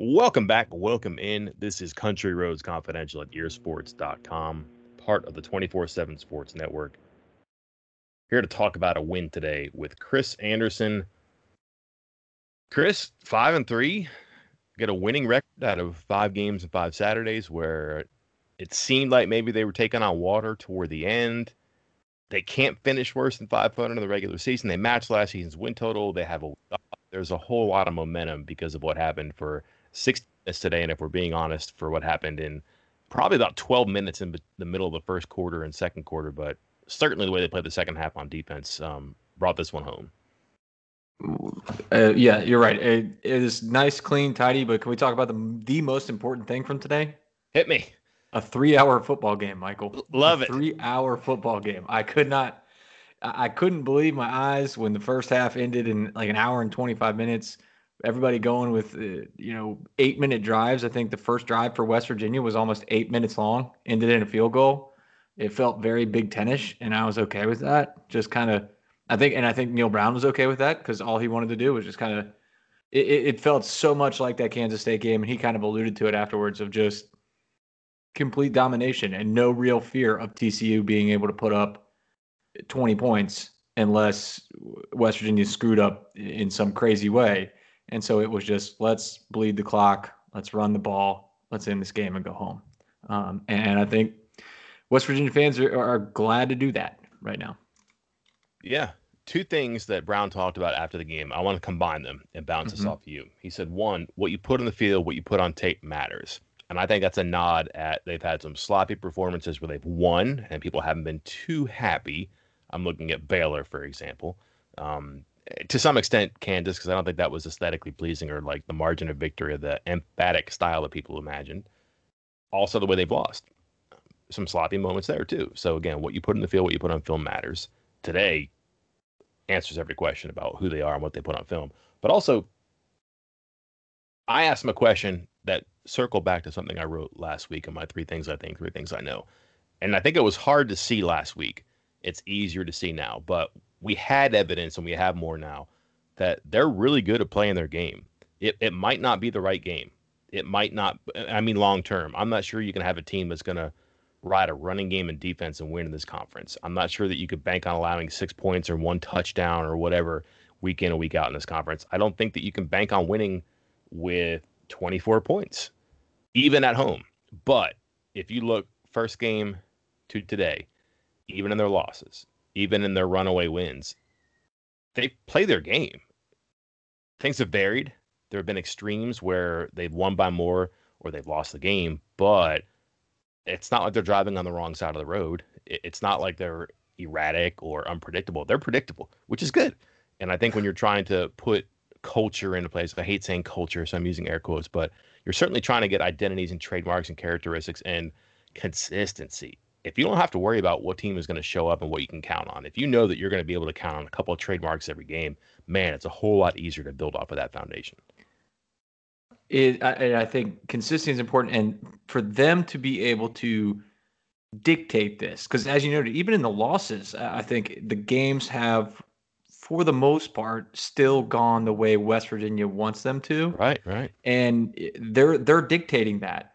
Welcome back. Welcome in. This is Country Roads Confidential at earsports.com, part of the 24 7 Sports Network. Here to talk about a win today with Chris Anderson. Chris, five and three, get a winning record out of five games and five Saturdays where it seemed like maybe they were taking on water toward the end. They can't finish worse than 500 in the regular season. They matched last season's win total. They have a there's a whole lot of momentum because of what happened for 60 minutes today. And if we're being honest, for what happened in probably about 12 minutes in the middle of the first quarter and second quarter, but certainly the way they played the second half on defense um, brought this one home. Uh, yeah, you're right. It, it is nice, clean, tidy. But can we talk about the the most important thing from today? Hit me. A three-hour football game, Michael. Love a it. Three-hour football game. I could not. I couldn't believe my eyes when the first half ended in like an hour and 25 minutes everybody going with uh, you know eight minute drives. I think the first drive for West Virginia was almost eight minutes long, ended in a field goal. It felt very Big Tenish, and I was okay with that. Just kind of, I think, and I think Neal Brown was okay with that because all he wanted to do was just kind of. It, it felt so much like that Kansas State game, and he kind of alluded to it afterwards of just complete domination and no real fear of TCU being able to put up 20 points unless West Virginia screwed up in some crazy way. And so it was just let's bleed the clock, let's run the ball, let's end this game and go home. Um, and I think West Virginia fans are, are glad to do that right now. Yeah. Two things that Brown talked about after the game. I want to combine them and bounce mm-hmm. this off you. He said, one, what you put on the field, what you put on tape matters. And I think that's a nod at they've had some sloppy performances where they've won and people haven't been too happy. I'm looking at Baylor, for example. Um, to some extent Kansas because I don't think that was aesthetically pleasing or like the margin of victory of the emphatic style that people imagined. Also, the way they've lost, some sloppy moments there too. So again, what you put in the field, what you put on film matters. Today answers every question about who they are and what they put on film. But also, I asked them a question that circled back to something I wrote last week in my three things I think, three things I know. And I think it was hard to see last week. It's easier to see now. But we had evidence and we have more now that they're really good at playing their game. It, it might not be the right game. It might not, I mean, long term. I'm not sure you can have a team that's going to ride a running game and defense and win in this conference. I'm not sure that you could bank on allowing six points or one touchdown or whatever week in and week out in this conference. I don't think that you can bank on winning with 24 points, even at home. But if you look first game to today, even in their losses, even in their runaway wins, they play their game. Things have varied. There have been extremes where they've won by more or they've lost the game, but it's not like they're driving on the wrong side of the road. It's not like they're erratic or unpredictable. They're predictable, which is good. And I think when you're trying to put culture into place, I hate saying culture, so I'm using air quotes, but you're certainly trying to get identities and trademarks and characteristics and consistency if you don't have to worry about what team is going to show up and what you can count on, if you know that you're going to be able to count on a couple of trademarks every game, man, it's a whole lot easier to build off of that foundation. It, I, I think consistency is important, and for them to be able to dictate this, because as you noted, even in the losses, I think the games have, for the most part, still gone the way West Virginia wants them to. Right, right. And eh, they're they're dictating that,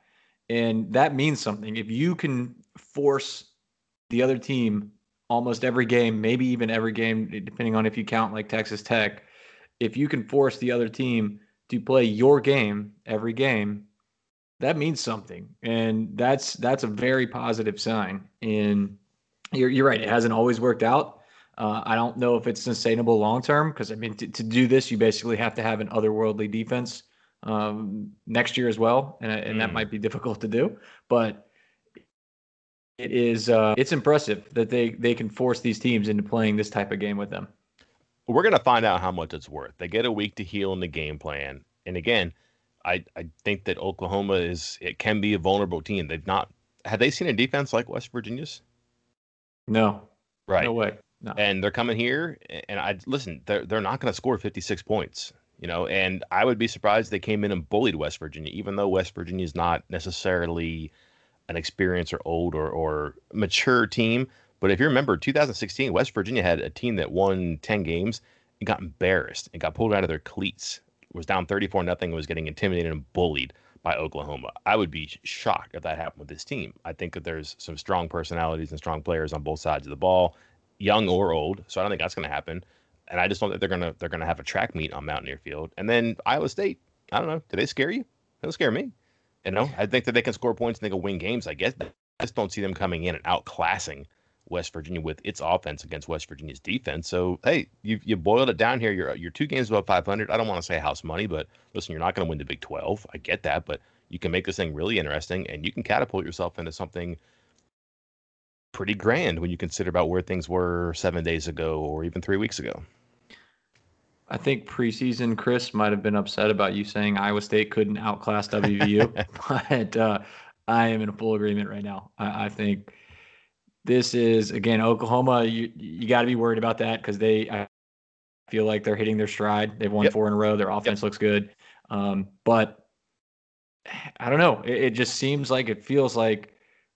and that means something. If you can force the other team almost every game, maybe even every game, depending on if you count like Texas Tech. If you can force the other team to play your game every game, that means something, and that's that's a very positive sign. And you're you're right; it hasn't always worked out. Uh, I don't know if it's sustainable long term because I mean to, to do this, you basically have to have an otherworldly defense um, next year as well, and and mm. that might be difficult to do. But it is uh, it's impressive that they they can force these teams into playing this type of game with them. We're gonna find out how much it's worth. They get a week to heal in the game plan, and again, I I think that Oklahoma is it can be a vulnerable team. They've not have they seen a defense like West Virginia's? No, right, no way. No. And they're coming here, and I listen. They're they're not going to score 56 points, you know. And I would be surprised they came in and bullied West Virginia, even though West Virginia is not necessarily an experienced or old or, or mature team. But if you remember, 2016, West Virginia had a team that won 10 games and got embarrassed and got pulled out of their cleats was down 34 nothing and was getting intimidated and bullied by Oklahoma. I would be shocked if that happened with this team. I think that there's some strong personalities and strong players on both sides of the ball, young or old. So I don't think that's going to happen. And I just don't think they're gonna they're gonna have a track meet on Mountaineer Field. And then Iowa State, I don't know, do they scare you? They don't scare me. You know, I think that they can score points and they can win games. I guess I just don't see them coming in and outclassing West Virginia with its offense against West Virginia's defense. So hey, you you boiled it down here. You're uh, you're two games above 500. I don't want to say house money, but listen, you're not going to win the Big 12. I get that, but you can make this thing really interesting, and you can catapult yourself into something pretty grand when you consider about where things were seven days ago or even three weeks ago. I think preseason Chris might have been upset about you saying Iowa State couldn't outclass WVU, but uh, I am in full agreement right now. I, I think this is again Oklahoma. You you got to be worried about that because they I feel like they're hitting their stride. They've won yep. four in a row. Their offense yep. looks good, um, but I don't know. It, it, just seems like it feels like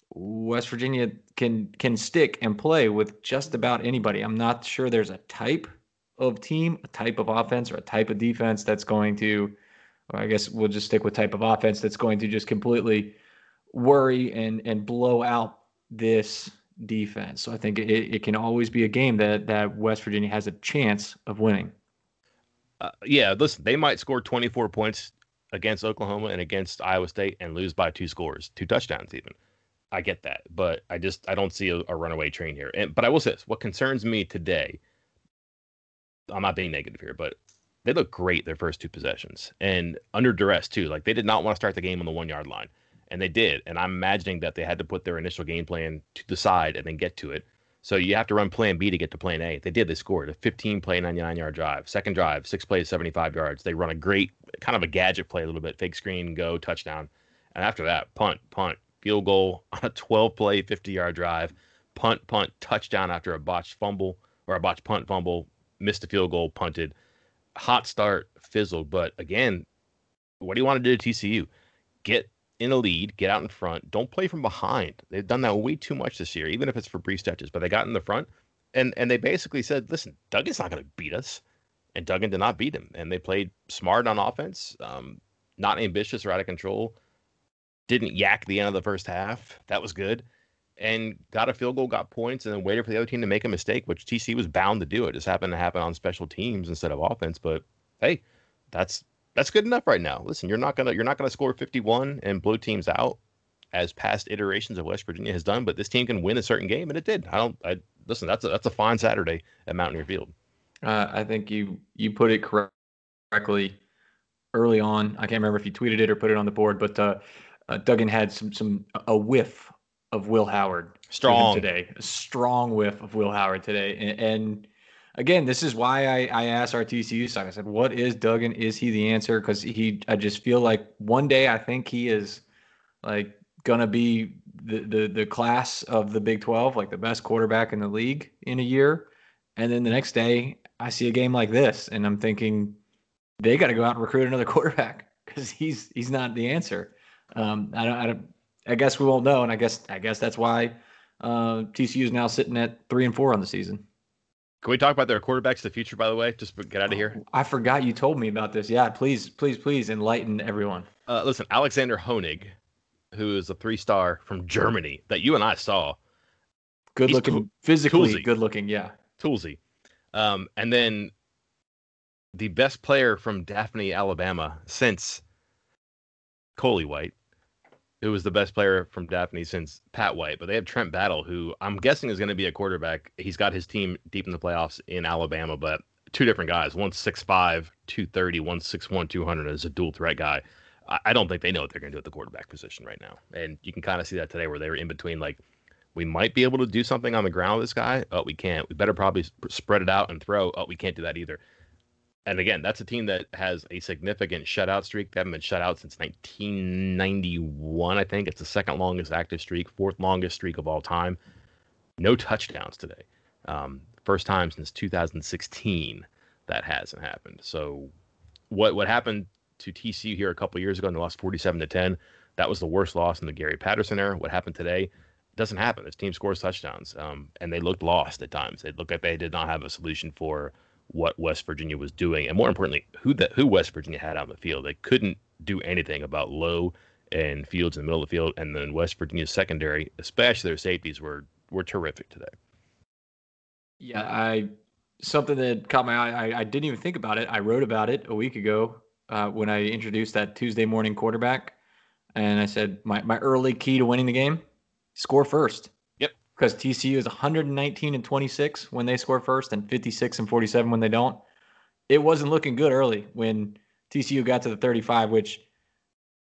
West Virginia can can stick and play with just about anybody. I'm not sure there's a type of team, a type of offense, or a type of defense that's going to. I guess we'll just stick with type of offense that's going to just completely worry and and blow out this defense. So I think it, it can always be a game that that West Virginia has a chance of winning. Uh, yeah, listen, they might score 24 points against Oklahoma and against Iowa State and lose by two scores, two touchdowns even. I get that, but I just I don't see a, a runaway train here. And but I will say this: what concerns me today. I'm not being negative here, but they look great their first two possessions and under duress too. Like they did not want to start the game on the one yard line and they did. And I'm imagining that they had to put their initial game plan to the side and then get to it. So you have to run plan B to get to plan A. They did. They scored a 15 play, 99 yard drive. Second drive, six plays, 75 yards. They run a great kind of a gadget play, a little bit fake screen, go touchdown. And after that, punt, punt, field goal on a 12 play, 50 yard drive, punt, punt, touchdown after a botched fumble or a botched punt fumble, missed a field goal, punted. Hot start, fizzled. But again, what do you want to do to TCU? Get in a lead, get out in front. Don't play from behind. They've done that way too much this year, even if it's for brief stretches. But they got in the front, and and they basically said, "Listen, Duggan's not going to beat us," and Duggan did not beat him. And they played smart on offense, um, not ambitious or out of control. Didn't yak the end of the first half. That was good. And got a field goal, got points, and then waited for the other team to make a mistake, which TC was bound to do. It just happened to happen on special teams instead of offense. But hey, that's that's good enough right now. Listen, you're not gonna you're not gonna score 51 and blow teams out as past iterations of West Virginia has done, but this team can win a certain game, and it did. I don't. I listen. That's a that's a fine Saturday at Mountaineer Field. Uh, I think you you put it correctly early on. I can't remember if you tweeted it or put it on the board, but uh, uh, Duggan had some some a whiff of Will Howard strong today, a strong whiff of Will Howard today, and, and again, this is why I, I asked our TCU side. I said, "What is Duggan? Is he the answer?" Because he, I just feel like one day I think he is like gonna be the, the the class of the Big Twelve, like the best quarterback in the league in a year, and then the next day I see a game like this, and I'm thinking they got to go out and recruit another quarterback because he's he's not the answer. Um, I don't, I don't, I guess we won't know, and I guess I guess that's why uh, TCU is now sitting at three and four on the season. Can we talk about their quarterbacks of the future, by the way? Just get out of here. I forgot you told me about this. Yeah, please, please, please enlighten everyone. Uh, listen, Alexander Honig, who is a three star from Germany that you and I saw. Good looking, physically toolsy. good looking, yeah. Toolsy. Um, and then the best player from Daphne, Alabama since Coley White, who was the best player from Daphne since Pat White. But they have Trent Battle, who I'm guessing is going to be a quarterback. He's got his team deep in the playoffs in Alabama, but two different guys. One's 6'5, 230, one's 6'1, 200 as a dual threat guy. I don't think they know what they're going to do at the quarterback position right now. And you can kind of see that today where they were in between like, we might be able to do something on the ground with this guy. Oh, we can't. We better probably spread it out and throw. Oh, we can't do that either and again, that's a team that has a significant shutout streak. They haven't been shut out since 1991, I think. It's the second longest active streak, fourth longest streak of all time. No touchdowns today. Um, first time since 2016 that hasn't happened. So, what what happened to TCU here a couple years ago and they lost 47 to 10? That was the worst loss in the Gary Patterson era. What happened today? doesn't happen. This team scores touchdowns, um, and they looked lost at times. They looked like they did not have a solution for what West Virginia was doing, and more importantly, who that who West Virginia had on the field. They couldn't do anything about Loe and Fields in the middle of the field, and then West Virginia's secondary, especially their safeties, were were terrific today. Yeah, I something that caught my eye. I, I didn't even think about it. I wrote about it a week ago uh, when I introduced that Tuesday morning quarterback, and I said my my early key to winning the game: score first. Because TCU is 119 and 26 when they score first, and 56 and 47 when they don't. It wasn't looking good early when TCU got to the 35, which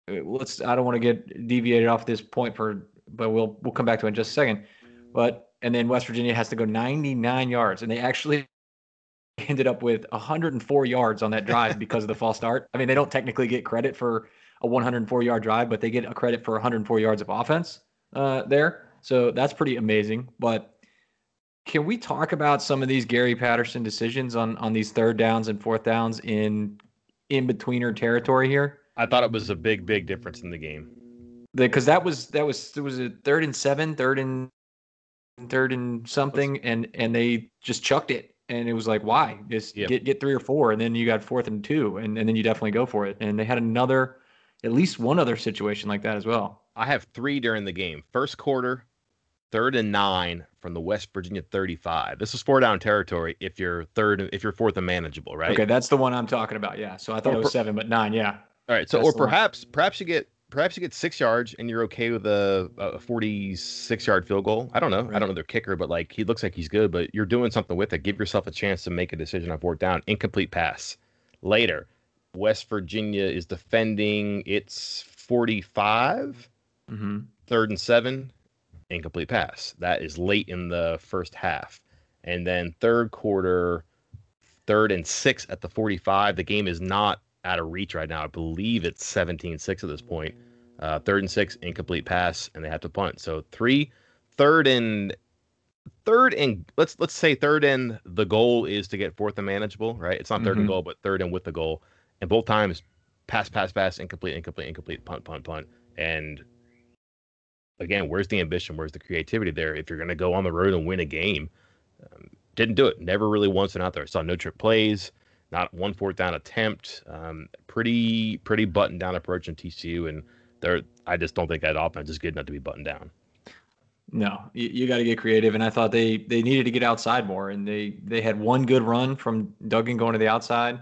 uh, let's I don't want to get deviated off this point for but we'll we'll come back to it in just a second. But and then West Virginia has to go 99 yards and they actually ended up with 104 yards on that drive because of the false start. I mean, they don't technically get credit for a 104 yard drive, but they get a credit for 104 yards of offense uh, there. So that's pretty amazing. But can we talk about some of these Gary Patterson decisions on on these third downs and fourth downs in in betweener territory here? I thought it was a big, big difference in the game. Because that was that was it was a third and seven, third and third and something, and and they just chucked it, and it was like, why? Just yep. get get three or four, and then you got fourth and two, and and then you definitely go for it. And they had another, at least one other situation like that as well. I have three during the game. First quarter, third and nine from the West Virginia 35. This is four down territory if you're third, if you're fourth and manageable, right? Okay, that's the one I'm talking about. Yeah. So I thought or, it was seven, but nine. Yeah. All right. So, that's or perhaps, perhaps you get, perhaps you get six yards and you're okay with a, a 46 yard field goal. I don't know. Right. I don't know their kicker, but like he looks like he's good, but you're doing something with it. Give yourself a chance to make a decision on fourth down. Incomplete pass. Later, West Virginia is defending its 45, mm-hmm. third and seven incomplete pass. That is late in the first half. And then third quarter, third and six at the 45. The game is not out of reach right now. I believe it's 17 6 at this point. Uh, third and six, incomplete pass, and they have to punt. So three, third and third and let's let's say third and the goal is to get fourth and manageable, right? It's not 3rd mm-hmm. and goal, but third and with the goal. And both times, pass, pass, pass, incomplete, incomplete, incomplete, punt, punt, punt. And again, where's the ambition? Where's the creativity there? If you're going to go on the road and win a game, um, didn't do it. Never really once went out there. Saw no trip plays, not one fourth down attempt. Um, pretty pretty buttoned down approach in TCU, and there I just don't think that offense is good enough to be buttoned down. No, you, you got to get creative, and I thought they they needed to get outside more, and they they had one good run from Duggan going to the outside,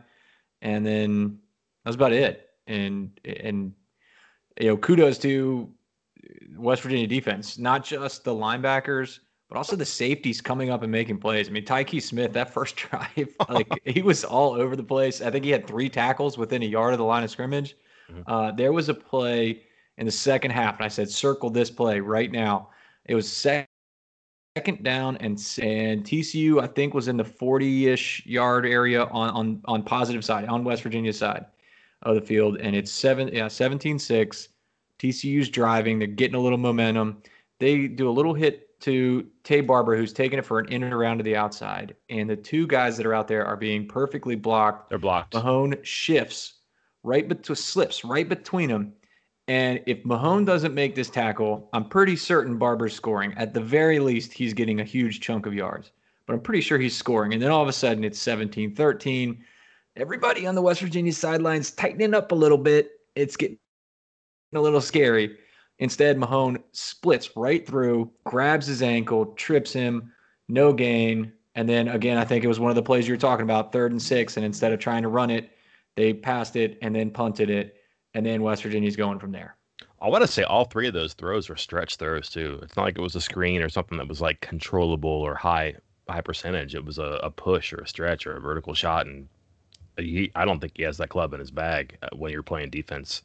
and then that was about it. And and you know, kudos to West Virginia defense, not just the linebackers, but also the safeties coming up and making plays. I mean, Tykee Smith, that first drive, like he was all over the place. I think he had three tackles within a yard of the line of scrimmage. Mm-hmm. Uh, there was a play in the second half, and I said, circle this play right now. It was second down and and TCU I think was in the 40ish yard area on on on positive side on West Virginia side of the field and it's 7 yeah 17-6 TCU's driving. They're getting a little momentum. They do a little hit to Taye Barber, who's taking it for an in and around to the outside. And the two guys that are out there are being perfectly blocked. They're blocked. Mahone shifts right between slips right between them. And if Mahone doesn't make this tackle, I'm pretty certain Barber's scoring. At the very least, he's getting a huge chunk of yards. But I'm pretty sure he's scoring. And then all of a sudden, it's 17 13. Everybody on the West Virginia sidelines tightening up a little bit. It's getting a little scary. Instead, Mahone splits right through, grabs his ankle, trips him, no gain. And then again, I think it was one of the plays you were talking about, third and six. And instead of trying to run it, they passed it and then punted it. And then West Virginia's going from there. I want to say all three of those throws were stretch throws too. It's not like it was a screen or something that was like controllable or high high percentage. It was a, a push or a stretch or a vertical shot, and he, I don't think he has that club in his bag uh, when you're playing defense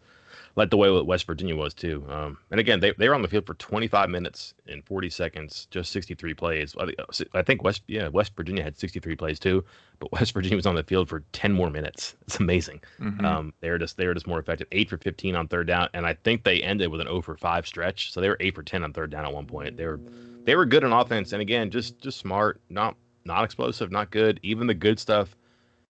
like the way that West Virginia was too. Um, and again, they, they were on the field for 25 minutes and 40 seconds, just 63 plays. I think West yeah West Virginia had 63 plays too, but West Virginia was on the field for 10 more minutes. It's amazing. Mm-hmm. Um, they were just they were just more effective. Eight for 15 on third down, and I think they ended with an 0 for 5 stretch. So they were eight for 10 on third down at one point. They were they were good on offense, and again, just just smart, not not explosive, not good. Even the good stuff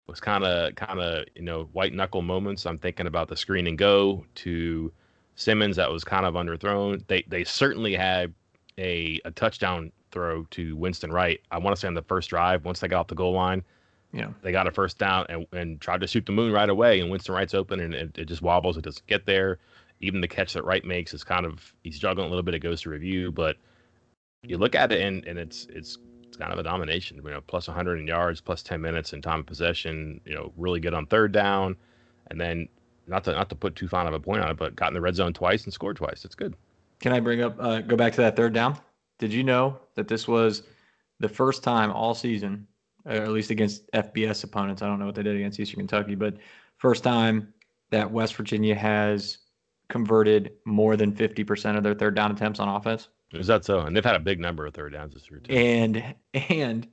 was kind of kind of you know white knuckle moments. I'm thinking about the screen and go to Simmons that was kind of underthrown. They they certainly had a a touchdown throw to Winston Wright. I want to say on the first drive once they got off the goal line. Yeah. They got a first down and, and tried to shoot the moon right away, and Winston Wright's open, and it, it just wobbles. It doesn't get there. Even the catch that Wright makes is kind of he's juggling a little bit. It goes to review, but you look at it and, and it's it's it's kind of a domination. You know, plus 100 in yards, plus 10 minutes in time of possession. You know, really good on third down, and then not to not to put too fine of a point on it, but got in the red zone twice and scored twice. It's good. Can I bring up uh, go back to that third down? Did you know that this was the first time all season, or at least against FBS opponents? I don't know what they did against Eastern Kentucky, but first time that West Virginia has converted more than 50% of their third down attempts on offense. Is that so? And they've had a big number of third downs this year too. And and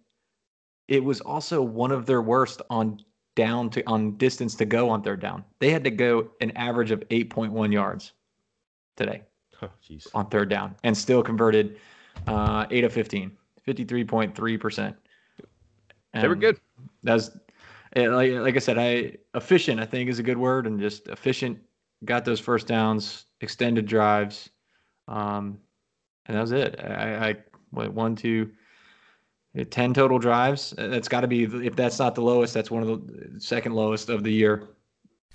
it was also one of their worst on down to on distance to go on third down. They had to go an average of 8.1 yards today Oh, on third down and still converted uh, 8 of 15, 53.3%. They were good. That's like, like I said, I efficient, I think is a good word and just efficient, got those first downs, extended drives. Um, and that was it. I, I what, one, two, eh, 10 total drives. Uh, That's got to be, if that's not the lowest, that's one of the second lowest of the year.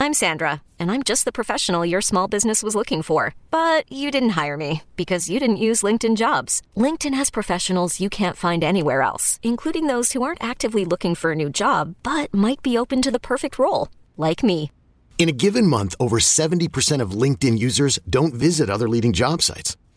I'm Sandra, and I'm just the professional your small business was looking for. But you didn't hire me because you didn't use LinkedIn jobs. LinkedIn has professionals you can't find anywhere else, including those who aren't actively looking for a new job but might be open to the perfect role, like me. In a given month, over 70% of LinkedIn users don't visit other leading job sites.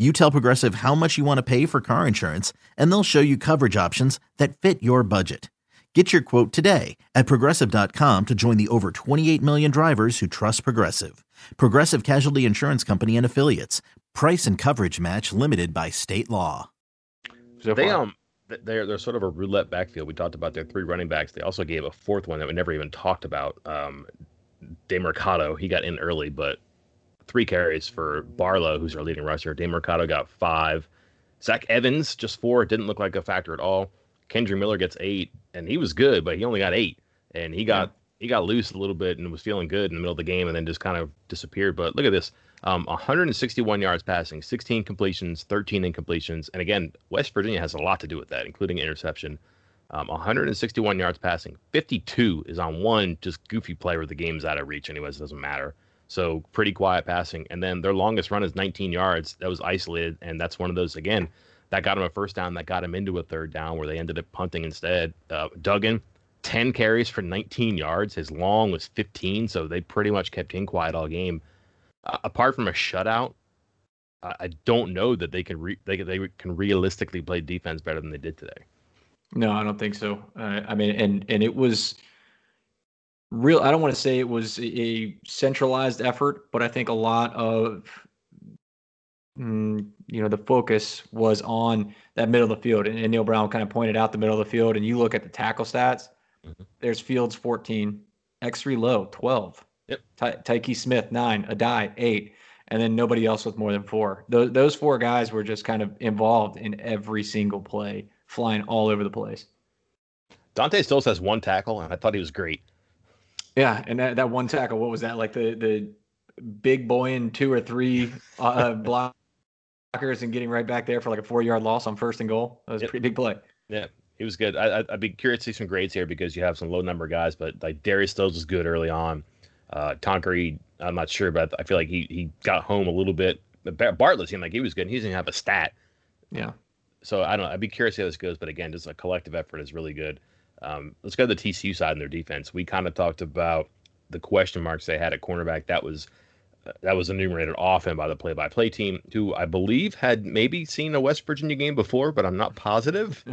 You tell Progressive how much you want to pay for car insurance, and they'll show you coverage options that fit your budget. Get your quote today at progressive.com to join the over 28 million drivers who trust Progressive. Progressive Casualty Insurance Company and Affiliates. Price and coverage match limited by state law. So They far. um th- they're they're sort of a roulette backfield. We talked about their three running backs. They also gave a fourth one that we never even talked about. Um, Demercado, he got in early, but three carries for Barlow, who's our leading rusher. Demercado got five. Zach Evans just four. It didn't look like a factor at all. Kendre Miller gets eight, and he was good, but he only got eight, and he got he got loose a little bit and was feeling good in the middle of the game, and then just kind of disappeared. But look at this: um, 161 yards passing, 16 completions, 13 incompletions, and again, West Virginia has a lot to do with that, including interception. Um, 161 yards passing, 52 is on one just goofy play where the game's out of reach. Anyways, it doesn't matter. So pretty quiet passing, and then their longest run is 19 yards. That was isolated, and that's one of those again that got him a first down, that got him into a third down where they ended up punting instead. Uh, Duggan, 10 carries for 19 yards. His long was 15, so they pretty much kept him quiet all game. Uh, apart from a shutout, I, don't know that they can re- they they can realistically play defense better than they did today. No, I don't think so. Uh, I mean, and and it was real. I don't want to say it was a centralized effort, but I think a lot of mm, you know the focus was on that middle of the field. And, Neal Brown kind of pointed out the middle of the field, and you look at the tackle stats. Mhm. There's Fields 14, Exree Loe 12, Yep. Ty- Tykee Smith nine, Addae eight, and then nobody else with more than four. Those those four guys were just kind of involved in every single play, flying all over the place. Dante Stills has one tackle, and I thought he was great. Yeah, and that, that one tackle, what was that? Like the the big boy in two or three uh, blockers and getting right back there for like a four yard loss on first and goal. That was Yep. a pretty big play. Yeah, he was good. I, I'd be curious to see some grades here because you have some low number guys, but like Darius Stills was good early on. Uh, Tonkery, I'm not sure, but I feel like he he got home a little bit. Bartlett seemed like he was good. and He doesn't have a stat, Yeah. so I don't know. I'd be curious how this goes. But again, just a collective effort is really good. Um, let's go to the TCU side in their defense. We kind of talked about the question marks they had at cornerback. That was uh, that was enumerated often by the play-by-play team, who I believe had maybe seen a West Virginia game before, but I'm not positive.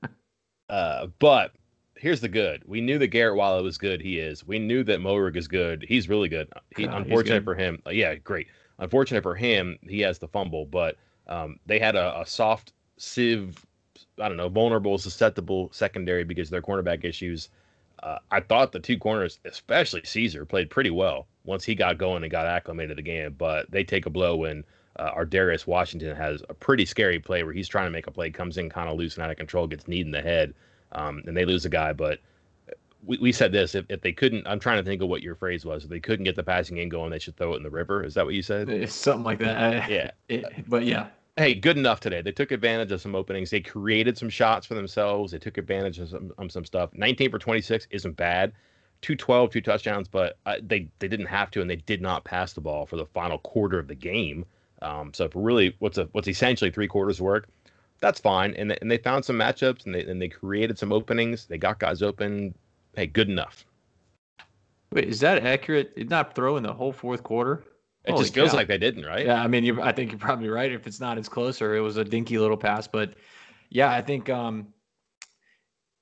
uh, but here's the good: we knew that Garret Wallow was good. He is. We knew that Moehrig is good. He's really good. He, unfortunate good. for him. uh, yeah, great. Unfortunate for him, he has the fumble, but um, they had a, a soft sieve. I don't know, vulnerable, susceptible secondary because of their cornerback issues. Uh, I thought the two corners, especially Caesar, played pretty well once he got going and got acclimated to the game. But they take a blow when uh, Ar'Darius Washington has a pretty scary play where he's trying to make a play, comes in kind of loose and out of control, gets kneed in the head, um, and they lose a guy. But we, we said this if, if they couldn't, I'm trying to think of what your phrase was. If they couldn't get the passing game going, they should throw it in the river. Is that what you said? It's something like that. Yeah. It, but yeah. Hey, good enough today. They took advantage of some openings. They created some shots for themselves. They took advantage of some, um, some stuff. 19 for 26 isn't bad. 212, two touchdowns, but uh, they they didn't have to, and they did not pass the ball for the final quarter of the game. Um, so really, what's a what's essentially three quarters work, that's fine. And they, and they found some matchups, and they and they created some openings. They got guys open. Hey, good enough. Wait, is that accurate? Did not throw in the whole fourth quarter? It Holy just feels cow. like they didn't, right? Yeah, I mean, you, I think you're probably right. If it's not, it's closer. It was a dinky little pass, but yeah, I think um,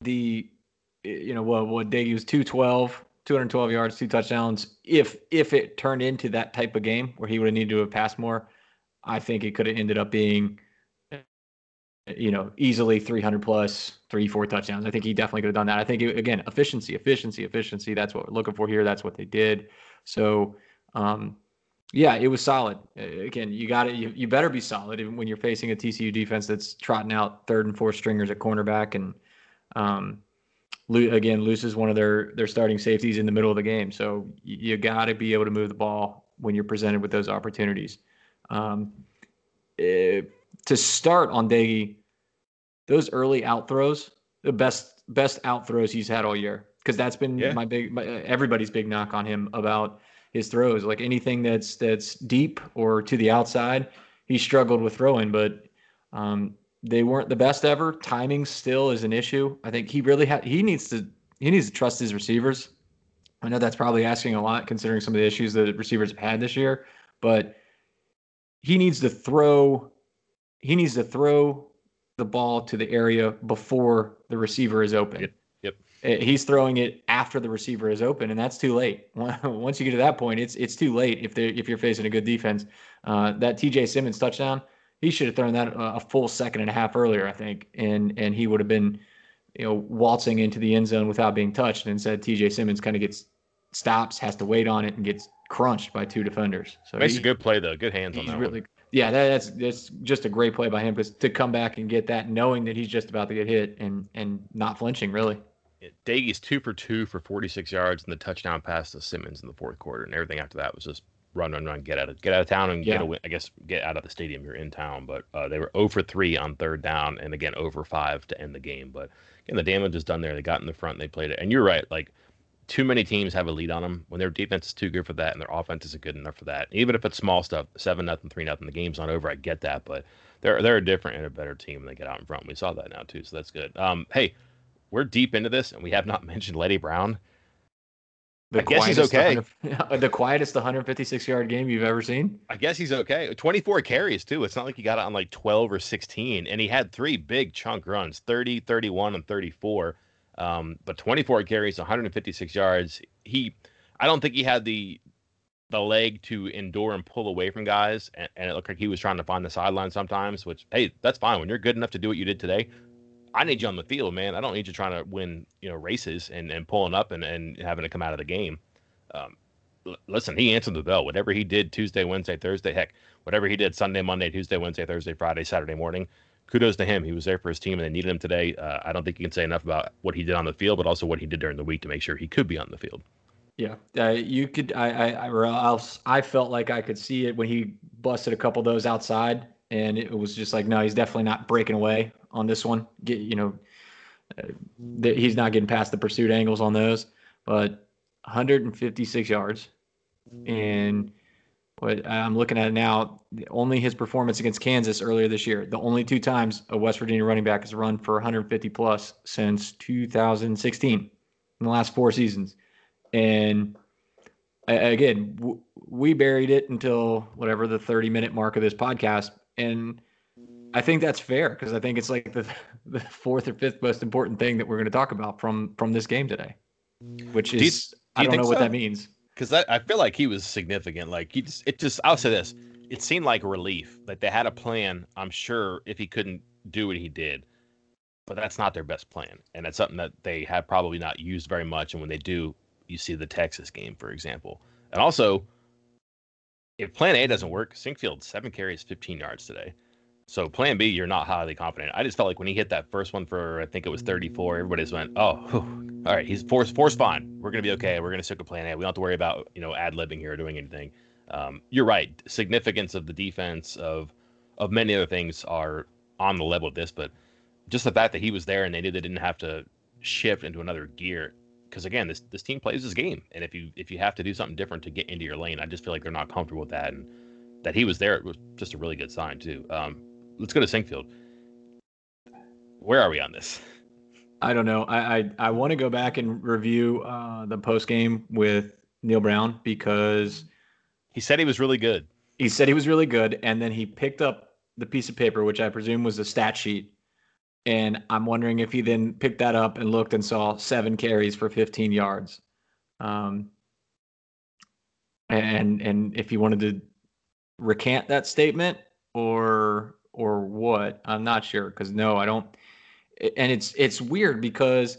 the you know what what Doege was 212, 212 yards, two touchdowns. If if it turned into that type of game where he would have needed to have passed more, I think it could have ended up being you know, easily 300 plus, three, four touchdowns. I think he definitely could have done that. I think, it, again, efficiency, efficiency, efficiency. That's what we're looking for here. That's what they did. So, um, yeah, it was solid. Again, you got it. You, you better be solid even when you're facing a TCU defense that's trotting out third and fourth stringers at cornerback. And um, again, loses one of their their starting safeties in the middle of the game. So you got to be able to move the ball when you're presented with those opportunities. Um, it, to start on Doege, those early out throws, the best best out throws he's had all year. Because that's been yeah. my big my, everybody's big knock on him about his throws. Like anything that's that's deep or to the outside, he struggled with throwing, but um, they weren't the best ever. Timing still is an issue. I think he really had he needs to he needs to trust his receivers. I know that's probably asking a lot considering some of the issues that receivers have had this year, but he needs to throw he needs to throw the ball to the area before the receiver is open. Yep. yep. Eh, he's throwing it after the receiver is open, and that's too late. Once you get to that point, it's it's too late if they if you're facing a good defense. Uh, that T.J. Simmons touchdown, he should have thrown that a full second and a half earlier, I think, and and he would have been, you know, waltzing into the end zone without being touched. And instead, T.J. Simmons kind of gets stops, has to wait on it, and gets crunched by two defenders. So makes he, a good play though. Good hands on that. Really, one yeah, that, that's that's just a great play by him because to come back and get that, knowing that he's just about to get hit and and not flinching really. Doege's two for two for 46 yards and the touchdown pass to Simmons in the fourth quarter, and everything after that was just run, run, run, get out of get out of town and yeah. get a win. I guess get out of the stadium. You're in town, but uh, they were 0 for three on third down, and again over five to end the game. But again, the damage is done there. They got in the front, they played it, and you're right. Like too many teams have a lead on them when their defense is too good for that and their offense isn't good enough for that. Even if it's small stuff, seven nothing, three nothing, the game's not over. I get that, but they're they're a different and a better team when they get out in front. We saw that now too, so that's good. Um, hey, we're deep into this and we have not mentioned Leddie Brown. The I guess he's okay. The quietest 156 yard game you've ever seen. I guess he's okay. 24 carries too. It's not like he got it on like 12 or 16, and he had three big chunk runs 30, 31, and 34. Um, but 24 carries, 156 yards. He, I don't think he had the the leg to endure and pull away from guys, and, and it looked like he was trying to find the sideline sometimes. Which, hey, that's fine when you're good enough to do what you did today. I need you on the field, man. I don't need you trying to win, you know, races and, and pulling up and, and having to come out of the game. Um, l- listen, he answered the bell. Whatever he did Tuesday, Wednesday, Thursday, heck, whatever he did Sunday, Monday, Tuesday, Wednesday, Thursday, Friday, Saturday morning, kudos to him. He was there for his team, and they needed him today. Uh, I don't think you can say enough about what he did on the field, but also what he did during the week to make sure he could be on the field. Yeah, uh, you could. I, I, I, I felt like I could see it when he busted a couple of those outside, and it was just like, no, he's definitely not breaking away on this one. Get you know, uh, he's not getting past the pursuit angles on those. But 156 yards, and what I'm looking at now. Only his performance against Kansas earlier this year. The only two times a West Virginia running back has run for 150 plus since 2016 in the last four seasons. And again, we buried it until whatever the 30 minute mark of this podcast. And I think that's fair because I think it's like the, the fourth or fifth most important thing that we're going to talk about from from this game today, which is do you, do I don't know so? what that means because I, I feel like he was significant. Like he just, it just, I'll say this: it seemed like a relief. Like they had a plan. I'm sure if he couldn't do what he did, but that's not their best plan, and it's something that they have probably not used very much. And when they do, you see the Texas game, for example, and also if Plan A doesn't work, Sinkfield seven carries, 15 yards today. So Plan B, you're not highly confident. I just felt like when he hit that first one for I think it was 34, everybody just went, "Oh, whew. all right, he's force force fine. We're gonna be okay. We're gonna stick with Plan A. We don't have to worry about you know ad libbing here or doing anything." Um, you're right. Significance of the defense of of many other things are on the level of this, but just the fact that he was there and they knew they didn't have to shift into another gear because again this this team plays this game and if you if you have to do something different to get into your lane i just feel like they're not comfortable with that and that he was there it was just a really good sign too um, let's go to sinkfield where are we on this I don't know. I I, I want to go back and review uh, the post game with Neal Brown because he said he was really good he said he was really good, and then he picked up the piece of paper, which I presume was a stat sheet. And I'm wondering if he then picked that up and looked and saw seven carries for 15 yards. Um, and and if he wanted to recant that statement or or what, I'm not sure because no, I don't. And it's it's weird because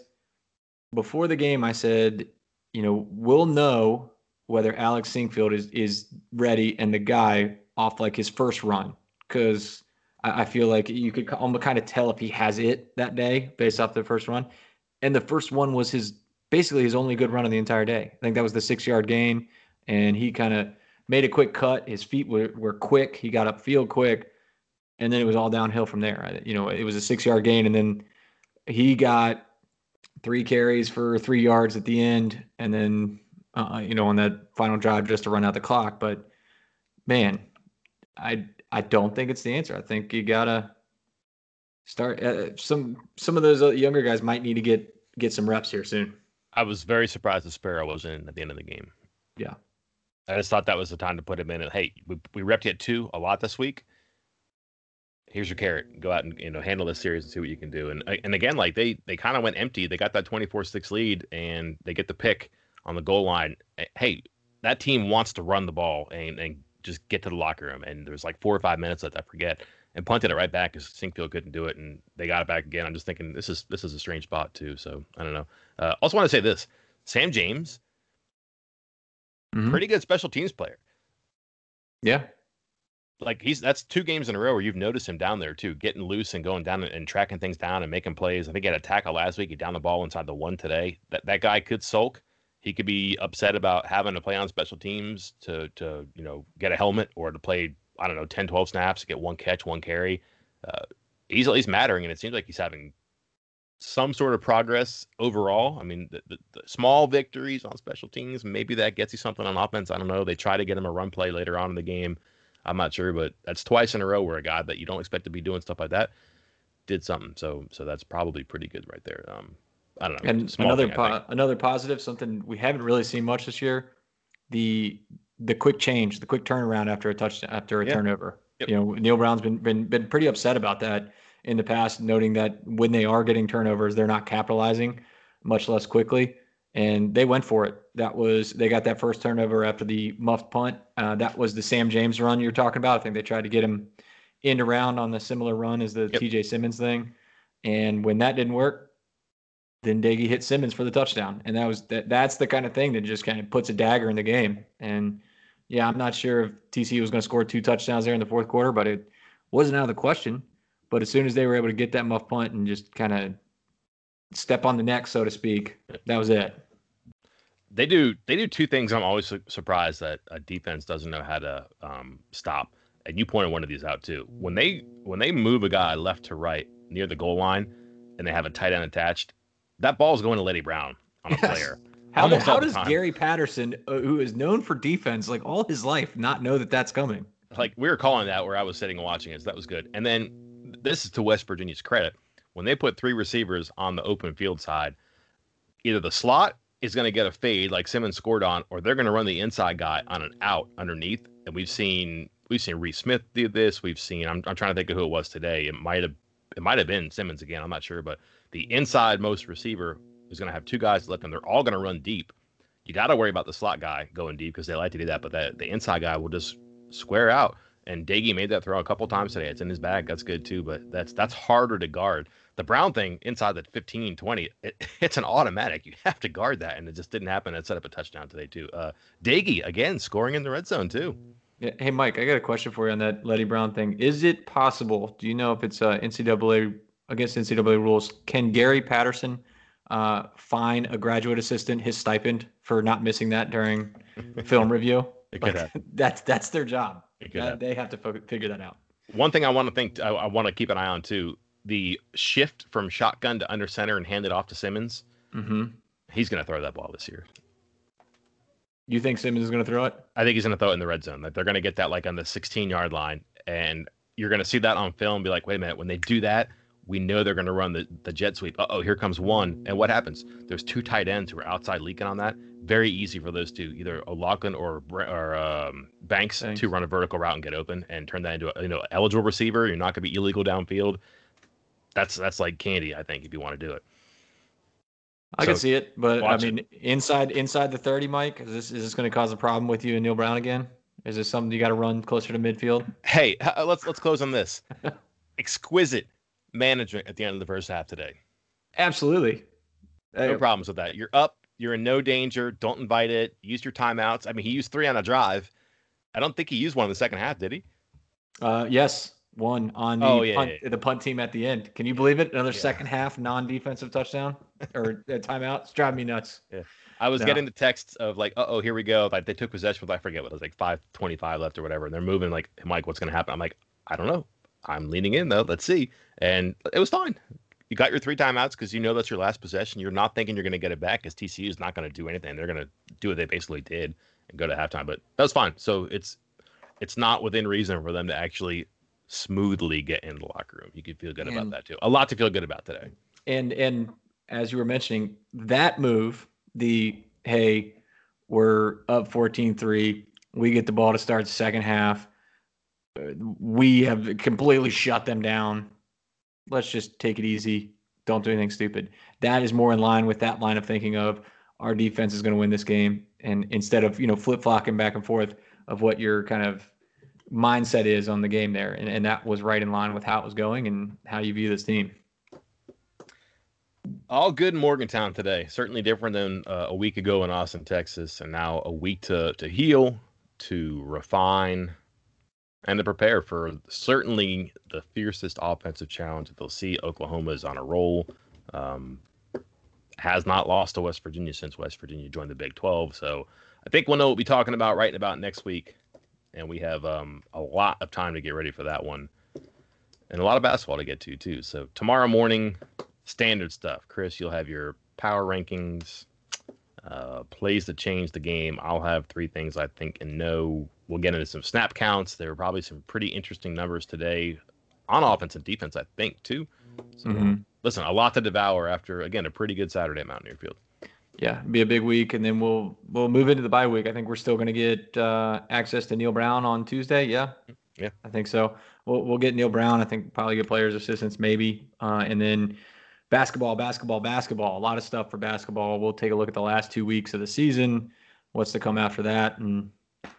before the game I said, you know, we'll know whether Alex Sinkfield is is ready and the guy off like his first run because I, I, feel like you could almost kind of tell if he has it that day based off the first run. And the first one was his basically his only good run of the entire day. I think that was the six yard gain, and he kind of made a quick cut. His feet were, were quick. He got upfield quick, and then it was all downhill from there. You know, it was a six yard gain, and then he got three carries for three yards at the end, and then uh, you know, on that final drive just to run out the clock. But man, I I don't think it's the answer. I think you gotta start. Uh, some some of those uh, younger guys might need to get get some reps here soon. I was very surprised that Sparrow wasn't in at the end of the game. Yeah, I just thought that was the time to put him in. And hey, we we repped you at two a lot this week. Here's your carrot. Go out and you know handle this series and see what you can do. And and again, like they they kind of went empty. They got that 24-6 lead and they get the pick on the goal line. Eh, hey, that team wants to run the ball and, and just get to the locker room. And there's like four or five minutes left, I forget, and punted it right back because Sinkfield couldn't do it, and they got it back again. I'm just thinking this is this is a strange spot too. So I don't know. Uh, also want to say this: Sam James, mm-hmm. pretty good special teams player. Yeah. Like he's that's two games in a row where you've noticed him down there too, getting loose and going down and, and tracking things down and making plays. I think he had a tackle last week. He down the ball inside the one today. That that guy could sulk he could be upset about having to play on special teams to to you know get a helmet or to play I don't know 10 12 snaps get one catch one carry uh, he's at least mattering and it seems like he's having some sort of progress overall I mean the, the, the, small victories on special teams maybe that gets you something on offense I don't know they try to get him a run play later on in the game I'm not sure but that's twice in a row where a guy that you don't expect to be doing stuff like that did something so so that's probably pretty good right there um I don't know. And another thing, po- another positive, something we haven't really seen much this year, the the quick change, the quick turnaround after a touchdown, after a turnover. Yep. You know, Neal Brown's been been been pretty upset about that in the past, noting that when they are getting turnovers, they're not capitalizing, much less quickly. And they went for it. That was they got that first turnover after the muffed punt. Uh, that was the Sam James run you're talking about. I think they tried to get him in around on the similar run as the yep. T.J. Simmons thing. And when that didn't work, then Doege hit Simmons for the touchdown, and that was that. That's the kind of thing that just kind of puts a dagger in the game. And yeah, I'm not sure if TCU was going to score two touchdowns there in the fourth quarter, but it wasn't out of the question. But as soon as they were able to get that muff punt and just kind of step on the neck, so to speak, that was it. They do they do two things. I'm always su- surprised that a defense doesn't know how to um, stop. And you pointed one of these out too. When they when they move a guy left to right near the goal line, and they have a tight end attached, that ball is going to Leddie Brown on a yes. player. How, do, how does time. Gary Patterson, uh, who is known for defense like all his life, not know that that's coming? Like we were calling that where I was sitting and watching it. So that was good. And then this is to West Virginia's credit. When they put three receivers on the open field side, either the slot is going to get a fade like Simmons scored on, or they're going to run the inside guy on an out underneath. And we've seen we've seen Reese Smith do this. We've seen I'm, I'm trying to think of who it was today. It might have it might have been Simmons again. I'm not sure, but the inside most receiver is going to have two guys left, and they're all going to run deep. You got to worry about the slot guy going deep because they like to do that, but that the inside guy will just square out And Doege made that throw a couple times today. It's in his bag. That's good too, but that's that's harder to guard. The Brown thing inside the 15, 20, it, it's an automatic. You have to guard that, and it just didn't happen. It set up a touchdown today too. Uh, Doege again scoring in the red zone too. Yeah. Hey Mike, I got a question for you on that Leddie Brown thing. Is it possible? Do you know if it's uh, NCAA against NCAA rules? Can Gary Patterson uh, fine a graduate assistant his stipend for not missing that during film review? Like, that's that's their job. That, they have to figure that out. One thing I want to think, I, I want to keep an eye on too. The shift from shotgun to under center and hand it off to Simmons. Mm-hmm. He's going to throw that ball this year. You think Simmons is going to throw it? I think he's going to throw it in the red zone. Like they're going to get that like on the 16 yard line, and you're going to see that on film. And be like, wait a minute, when they do that, we know they're going to run the, the jet sweep. oh, here comes one. And what happens? There's two tight ends who are outside leaking on that. Very easy for those two, either O'Laughlin or or um, Banks, Thanks. to run a vertical route and get open and turn that into a you know eligible receiver. You're not going to be illegal downfield. That's that's like candy, I think, if you want to do it. I so, can see it, but I mean, it. inside inside the 30, Mike, is this is this going to cause a problem with you and Neal Brown again? Is this something you got to run closer to midfield? Hey, let's let's close on this. Exquisite management at the end of the first half today. Absolutely. No problems with that. You're up. You're in no danger. Don't invite it. Use your timeouts. I mean, he used three on a drive. I don't think he used one in the second half, did he? Uh, yes, one on the, oh, yeah, punt, yeah. the punt team at the end. Can you believe it? Another yeah. second half non-defensive touchdown or timeout. It's driving me nuts. Yeah. I was no. getting the texts of like, oh, here we go. Like they took possession with I forget what it was like five twenty five left or whatever, and they're moving. Like, Mike, what's going to happen? I'm like, I don't know. I'm leaning in though. Let's see. And it was fine. You got your three timeouts because you know that's your last possession. You're not thinking you're going to get it back because TCU is not going to do anything. They're going to do what they basically did and go to halftime. But that was fine. So it's it's not within reason for them to actually smoothly get in the locker room. You can feel good and, about that too. A lot to feel good about today. And and as you were mentioning, that move, the hey, we're up 14-3. We get the ball to start the second half uh, we have completely shut them down. Let's just take it easy. Don't do anything stupid. That is more in line with that line of thinking of our defense is going to win this game, and instead of you know flip flopping back and forth of what your kind of mindset is on the game there, and, and that was right in line with how it was going and how you view this team. All good in Morgantown today. Certainly different than uh, a week ago in Austin, Texas, and now a week to to heal, to refine, and to prepare for certainly the fiercest offensive challenge that they'll see. Oklahoma is on a roll. Um, has not lost to West Virginia since West Virginia joined the Big 12. So I think we'll know what we'll be talking about right about next week. And we have um, a lot of time to get ready for that one and a lot of basketball to get to, too. So tomorrow morning, standard stuff. Chris, you'll have your power rankings, uh, plays that change the game. I'll have three things I think and know We'll get into some snap counts. There were probably some pretty interesting numbers today on offense and defense, I think, too. So, mm-hmm. listen, a lot to devour after again a pretty good Saturday at Mountaineer Field. Yeah, be a big week, and then we'll we'll move into the bye week. I think we're still going to get uh, access to Neal Brown on Tuesday. Yeah, yeah, I think so. We'll we'll get Neal Brown. I think probably get players assistants maybe, uh, and then basketball, basketball, basketball. A lot of stuff for basketball. We'll take a look at the last two weeks of the season. What's to come after that, and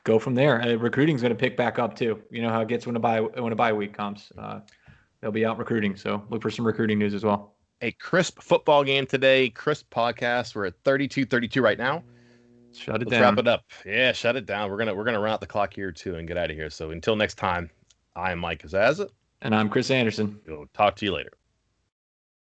go from there. Uh, recruiting is going to pick back up too. You know how it gets when a bye when a bye week comes. Uh, they'll be out recruiting, so look for some recruiting news as well. A crisp football game today. Crisp podcast. We're at 32-32 right now. Shut it Let's down. Wrap it up. Yeah, shut it down. We're gonna we're gonna run out the clock here too and get out of here. So until next time, I am Mike Casazza. And I'm Chris Anderson. We'll talk to you later.